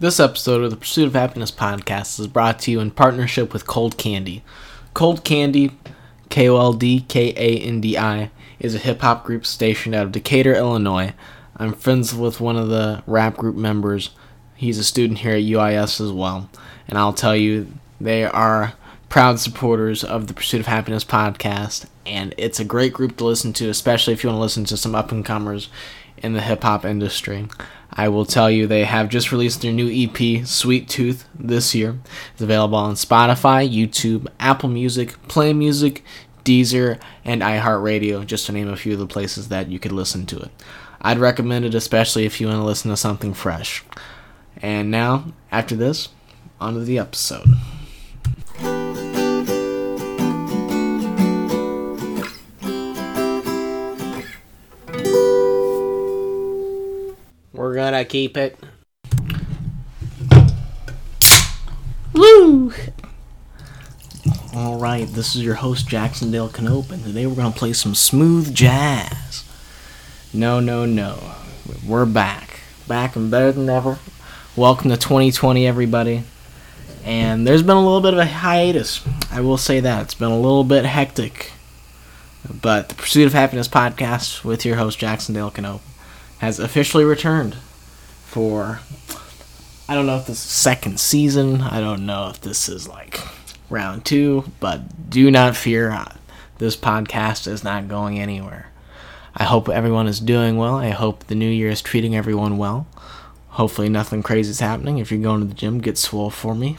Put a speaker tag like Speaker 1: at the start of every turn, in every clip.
Speaker 1: This episode of the Pursuit of Happiness podcast is brought to you in partnership with Kold Kandi. Kold Kandi, K O L D K A N D I, is a hip hop group stationed out of Decatur, Illinois. I'm friends with one of the rap group members. He's a student here at UIS as well. And I'll tell you, they are proud supporters of the Pursuit of Happiness podcast. And it's a great group to listen to, especially if you want to listen to some up and comers in the hip hop industry. I will tell you they have just released their new EP, Sweet Tooth, this year. It's available on Spotify, YouTube, Apple Music, Play Music, Deezer, and iHeartRadio, just to name a few of the places that you could listen to it. I'd recommend it especially if you want to listen to something fresh. And now, after this, on to the episode. We're gonna keep it. Woo! Alright, this is your host Jacksondale Canope, and today we're gonna play some smooth jazz. No, no, no. We're back. Back and better than ever. Welcome to 2020, everybody. And there's been a little bit of a hiatus. I will say that. It's been a little bit hectic. But the Pursuit of Happiness podcast with your host Jacksondale Canope has officially returned for I don't know if this is second season. I don't know if this is like round two, but do not fear. uh, This podcast is not going anywhere. I hope everyone is doing well. I hope the new year is treating everyone well. Hopefully, nothing crazy is happening. If you're going to the gym, get swole for me.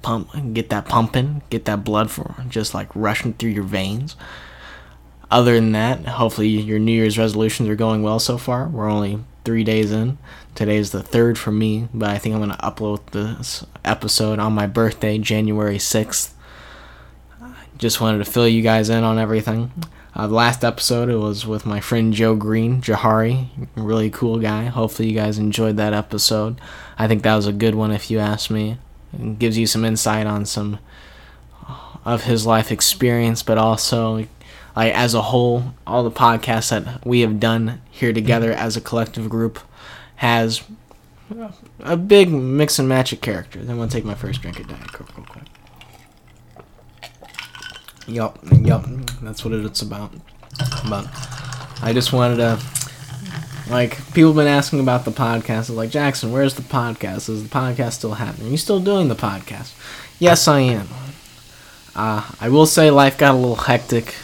Speaker 1: Pump, get that pumping, get that blood for just like rushing through your veins. Other than that, hopefully your New Year's resolutions are going well so far. We're only three days in. Today is the third for me, but I think I'm going to upload this episode on my birthday, January 6th. Just wanted to fill you guys in on everything. Uh, the last episode it was with my friend Joe Green, Jahari, really cool guy. Hopefully you guys enjoyed that episode. I think that was a good one if you ask me. It gives you some insight on some of his life experience, but also like as a whole, all the podcasts that we have done here together as a collective group has a big mix and match of characters. I'm gonna take my first drink of Diet Coke real quick. Yup, yup, that's what it's about. But I just wanted to, like, people have been asking about the podcast. Like, Jackson, where's the podcast? Is the podcast still happening? Are you still doing the podcast? Yes, I am. Uh, I will say life got a little hectic,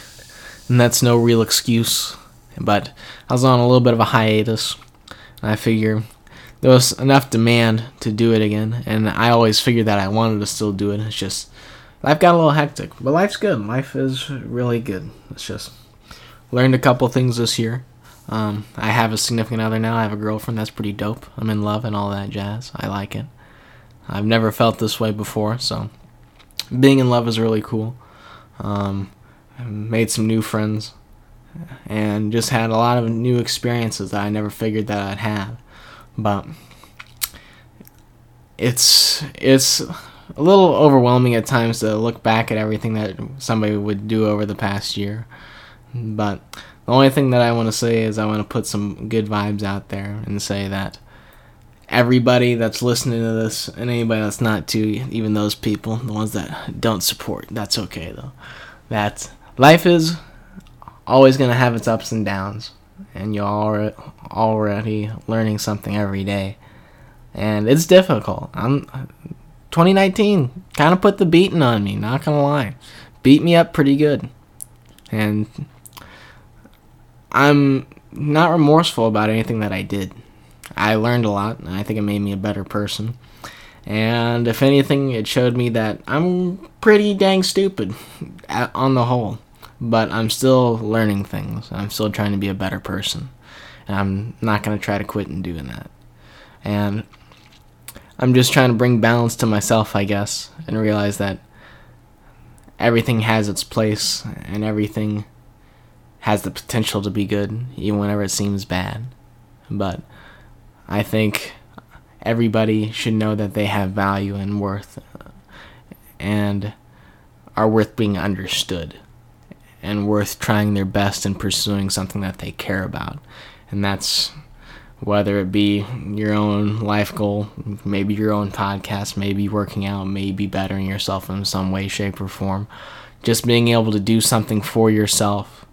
Speaker 1: and that's no real excuse. But I was on a little bit of a hiatus, and I figure there was enough demand to do it again, and I always figured that I wanted to still do it. It's just life got a little hectic, but life's good. Life is really good. It's just learned a couple things this year. Um, I have a significant other now. I have a girlfriend. That's pretty dope. I'm in love and all that jazz. I like it. I've never felt this way before, so being in love is really cool. Um, made some new friends and just had a lot of new experiences that I never figured that I'd have. But it's it's a little overwhelming at times to look back at everything that somebody would do over the past year. But the only thing that I want to say is I want to put some good vibes out there and say that everybody that's listening to this and anybody that's not too, even those people, the ones that don't support, that's okay though. That life is always going to have its ups and downs, and you're already, learning something every day. And it's difficult. I'm 2019 kind of put the beating on me, not going to lie. Beat me up pretty good. And I'm not remorseful about anything that I did. I learned a lot, and I think it made me a better person. And if anything, it showed me that I'm pretty dang stupid on the whole. But I'm still learning things. I'm still trying to be a better person. And I'm not going to try to quit in doing that. And I'm just trying to bring balance to myself, I guess, and realize that everything has its place and everything has the potential to be good, even whenever it seems bad. But I think everybody should know that they have value and worth and are worth being understood and worth trying their best and pursuing something that they care about. And that's whether it be your own life goal, maybe your own podcast, maybe working out, maybe bettering yourself in some way, shape, or form. Just being able to do something for yourself,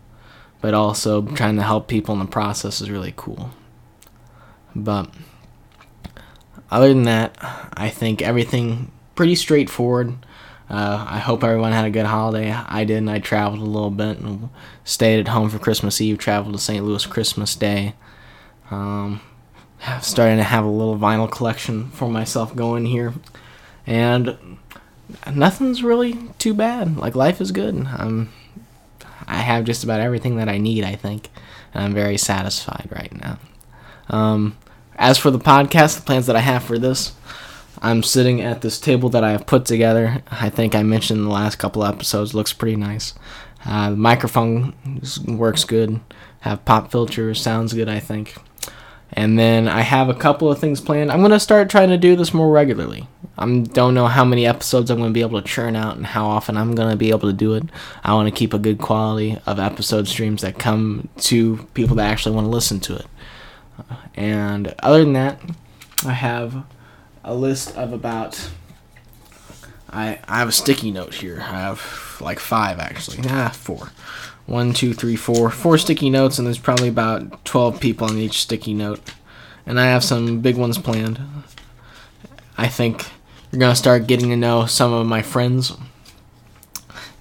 Speaker 1: but also trying to help people in the process is really cool. But other than that, I think everything pretty straightforward. Uh, I hope everyone had a good holiday. I did, and I traveled a little bit and stayed at home for Christmas Eve, traveled to St. Louis Christmas Day. Um, starting to have a little vinyl collection for myself going here. And nothing's really too bad. Like, life is good. I'm, I have just about everything that I need, I think. And I'm very satisfied right now. Um, as for the podcast, the plans that I have for this, I'm sitting at this table that I have put together. I think I mentioned in the last couple episodes. Looks pretty nice. Uh, the microphone works good. Have pop filters. Sounds good. I think. And then I have a couple of things planned. I'm gonna start trying to do this more regularly. I don't know how many episodes I'm gonna be able to churn out and how often I'm gonna be able to do it. I want to keep a good quality of episode streams that come to people that actually want to listen to it. And other than that, I have a list of about. I I have a sticky note here. I have like five actually. Ah, four. One, two, three, four. Four sticky notes, and there's probably about 12 people on each sticky note. And I have some big ones planned. I think you're going to start getting to know some of my friends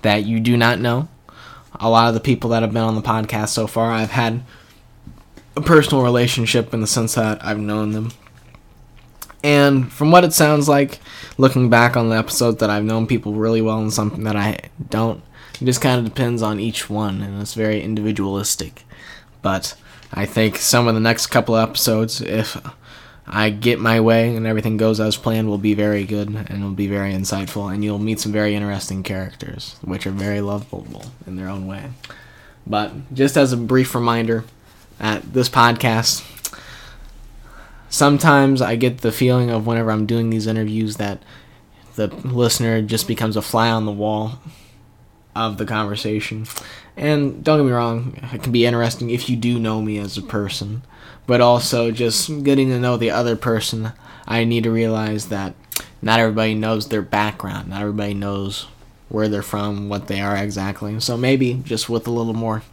Speaker 1: that you do not know. A lot of the people that have been on the podcast so far, I've had a personal relationship in the sense that I've known them. And from what it sounds like, looking back on the episode, that I've known people really well and something that I don't. It just kind of depends on each one, and it's very individualistic. But I think some of the next couple episodes, if I get my way and everything goes as planned, will be very good and will be very insightful, and you'll meet some very interesting characters, which are very lovable in their own way. But just as a brief reminder, at this podcast, sometimes I get the feeling of whenever I'm doing these interviews that the listener just becomes a fly on the wall of the conversation. And don't get me wrong, it can be interesting if you do know me as a person, but also just getting to know the other person, I need to realize that not everybody knows their background, not everybody knows where they're from, what they are exactly. So maybe just with a little more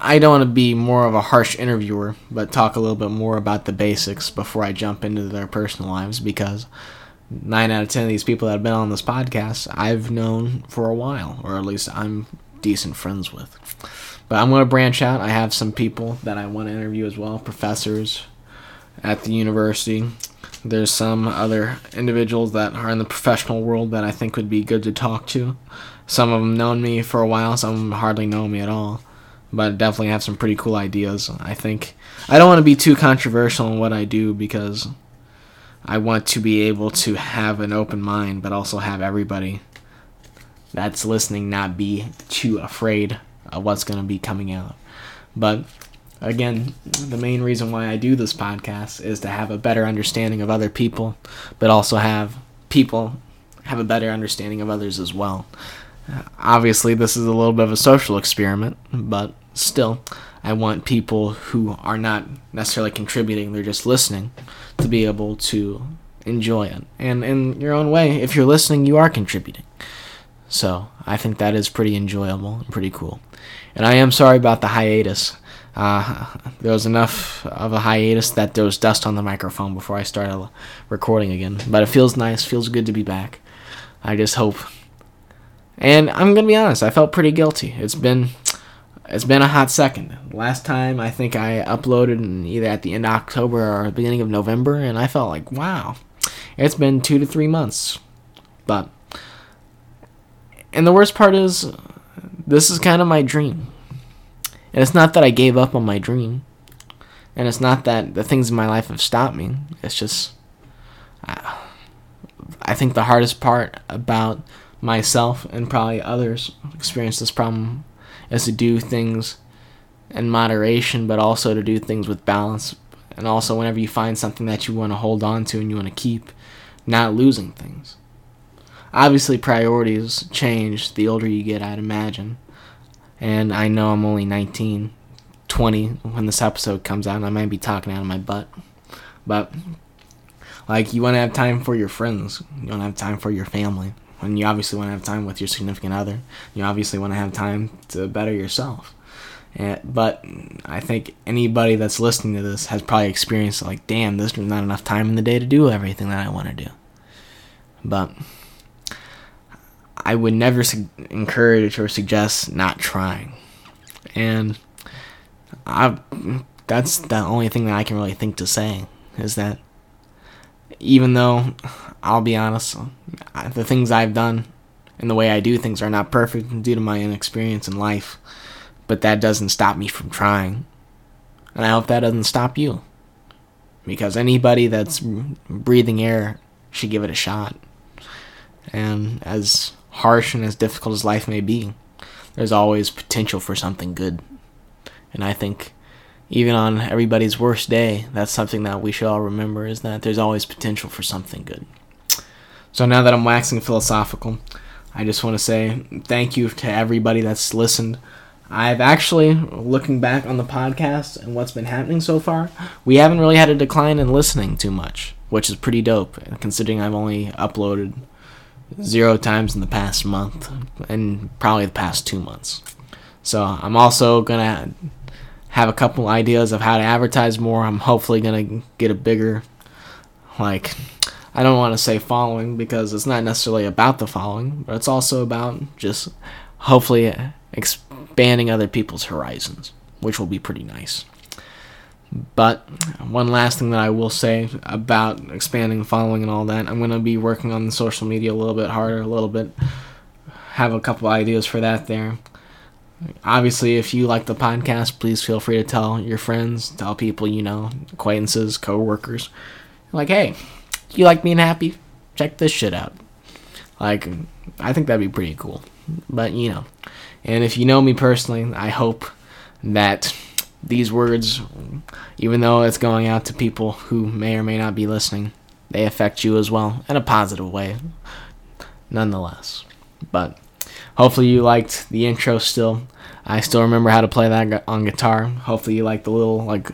Speaker 1: I don't want to be more of a harsh interviewer, but talk a little bit more about the basics before I jump into their personal lives because nine out of ten of these people that have been on this podcast I've known for a while, or at least I'm decent friends with. But I'm going to branch out. I have some people that I want to interview as well, professors at the university. There's some other individuals that are in the professional world that I think would be good to talk to. Some of them known me for a while, some of them hardly know me at all but definitely have some pretty cool ideas. I think I don't want to be too controversial in what I do because I want to be able to have an open mind, but also have everybody that's listening not be too afraid of what's going to be coming out. But again, the main reason why I do this podcast is to have a better understanding of other people, but also have people have a better understanding of others as well. Obviously, this is a little bit of a social experiment, but still, I want people who are not necessarily contributing, they're just listening, to be able to enjoy it. And in your own way, if you're listening, you are contributing. So I think that is pretty enjoyable and pretty cool. And I am sorry about the hiatus. Uh, there was enough of a hiatus that there was dust on the microphone before I started recording again. But it feels nice, feels good to be back. I just hope and I'm gonna be honest, I felt pretty guilty. It's been it's been a hot second. Last time I think I uploaded either at the end of October or beginning of November, and I felt like, wow, it's been two to three months. But and the worst part is, this is kind of my dream. And it's not that I gave up on my dream. And it's not that the things in my life have stopped me. It's just, I, I think the hardest part about myself and probably others experience this problem is to do things in moderation, but also to do things with balance. And also, whenever you find something that you want to hold on to and you want to keep, not losing things. Obviously, priorities change the older you get, I'd imagine. And I know I'm only 19, 20 when this episode comes out, and I might be talking out of my butt. But, like, you want to have time for your friends, you want to have time for your family, and you obviously want to have time with your significant other. You obviously want to have time to better yourself. And, but I think anybody that's listening to this has probably experienced like, damn, there's not enough time in the day to do everything that I want to do. But I would never su- encourage or suggest not trying. And I that's the only thing that I can really think to say is that even though I'll be honest, the things I've done and the way I do things are not perfect due to my inexperience in life, but that doesn't stop me from trying. And I hope that doesn't stop you. Because anybody that's breathing air should give it a shot. And as harsh and as difficult as life may be, there's always potential for something good. And I think even on everybody's worst day, that's something that we should all remember is that there's always potential for something good. So now that I'm waxing philosophical, I just want to say thank you to everybody that's listened. I've actually, looking back on the podcast and what's been happening so far, we haven't really had a decline in listening too much, which is pretty dope, considering I've only uploaded zero times in the past month and probably the past two months. So I'm also gonna have a couple ideas of how to advertise more. I'm hopefully gonna get a bigger, like, I don't want to say following because it's not necessarily about the following, but it's also about just hopefully expanding other people's horizons, which will be pretty nice. But one last thing that I will say about expanding following and all that, I'm going to be working on the social media a little bit harder, a little bit. Have a couple ideas for that there. Obviously, if you like the podcast, please feel free to tell your friends, tell people you know, acquaintances, coworkers. Like, hey, you like being happy? Check this shit out. Like, I think that'd be pretty cool. But, you know. And if you know me personally, I hope that these words, even though it's going out to people who may or may not be listening, they affect you as well in a positive way, nonetheless. But hopefully you liked the intro still. I still remember how to play that on guitar. Hopefully you like the little like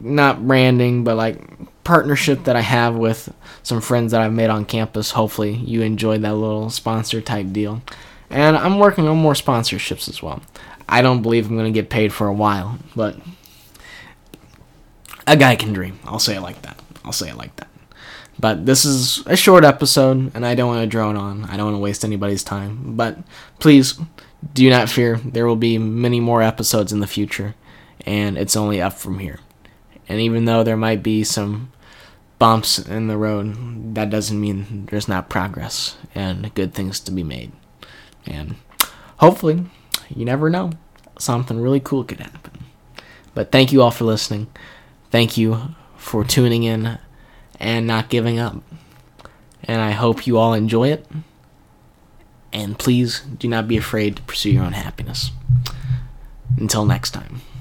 Speaker 1: not branding, but like partnership that I have with some friends that I've made on campus. Hopefully you enjoyed that little sponsor type deal. And I'm working on more sponsorships as well. I don't believe I'm going to get paid for a while, but a guy can dream. I'll say it like that. I'll say it like that. But this is a short episode, and I don't want to drone on. I don't want to waste anybody's time. But please do not fear. There will be many more episodes in the future, and it's only up from here. And even though there might be some bumps in the road, that doesn't mean there's not progress and good things to be made. And hopefully, you never know, something really cool could happen. But thank you all for listening. Thank you for tuning in and not giving up. And I hope you all enjoy it. And please do not be afraid to pursue your own happiness. Until next time.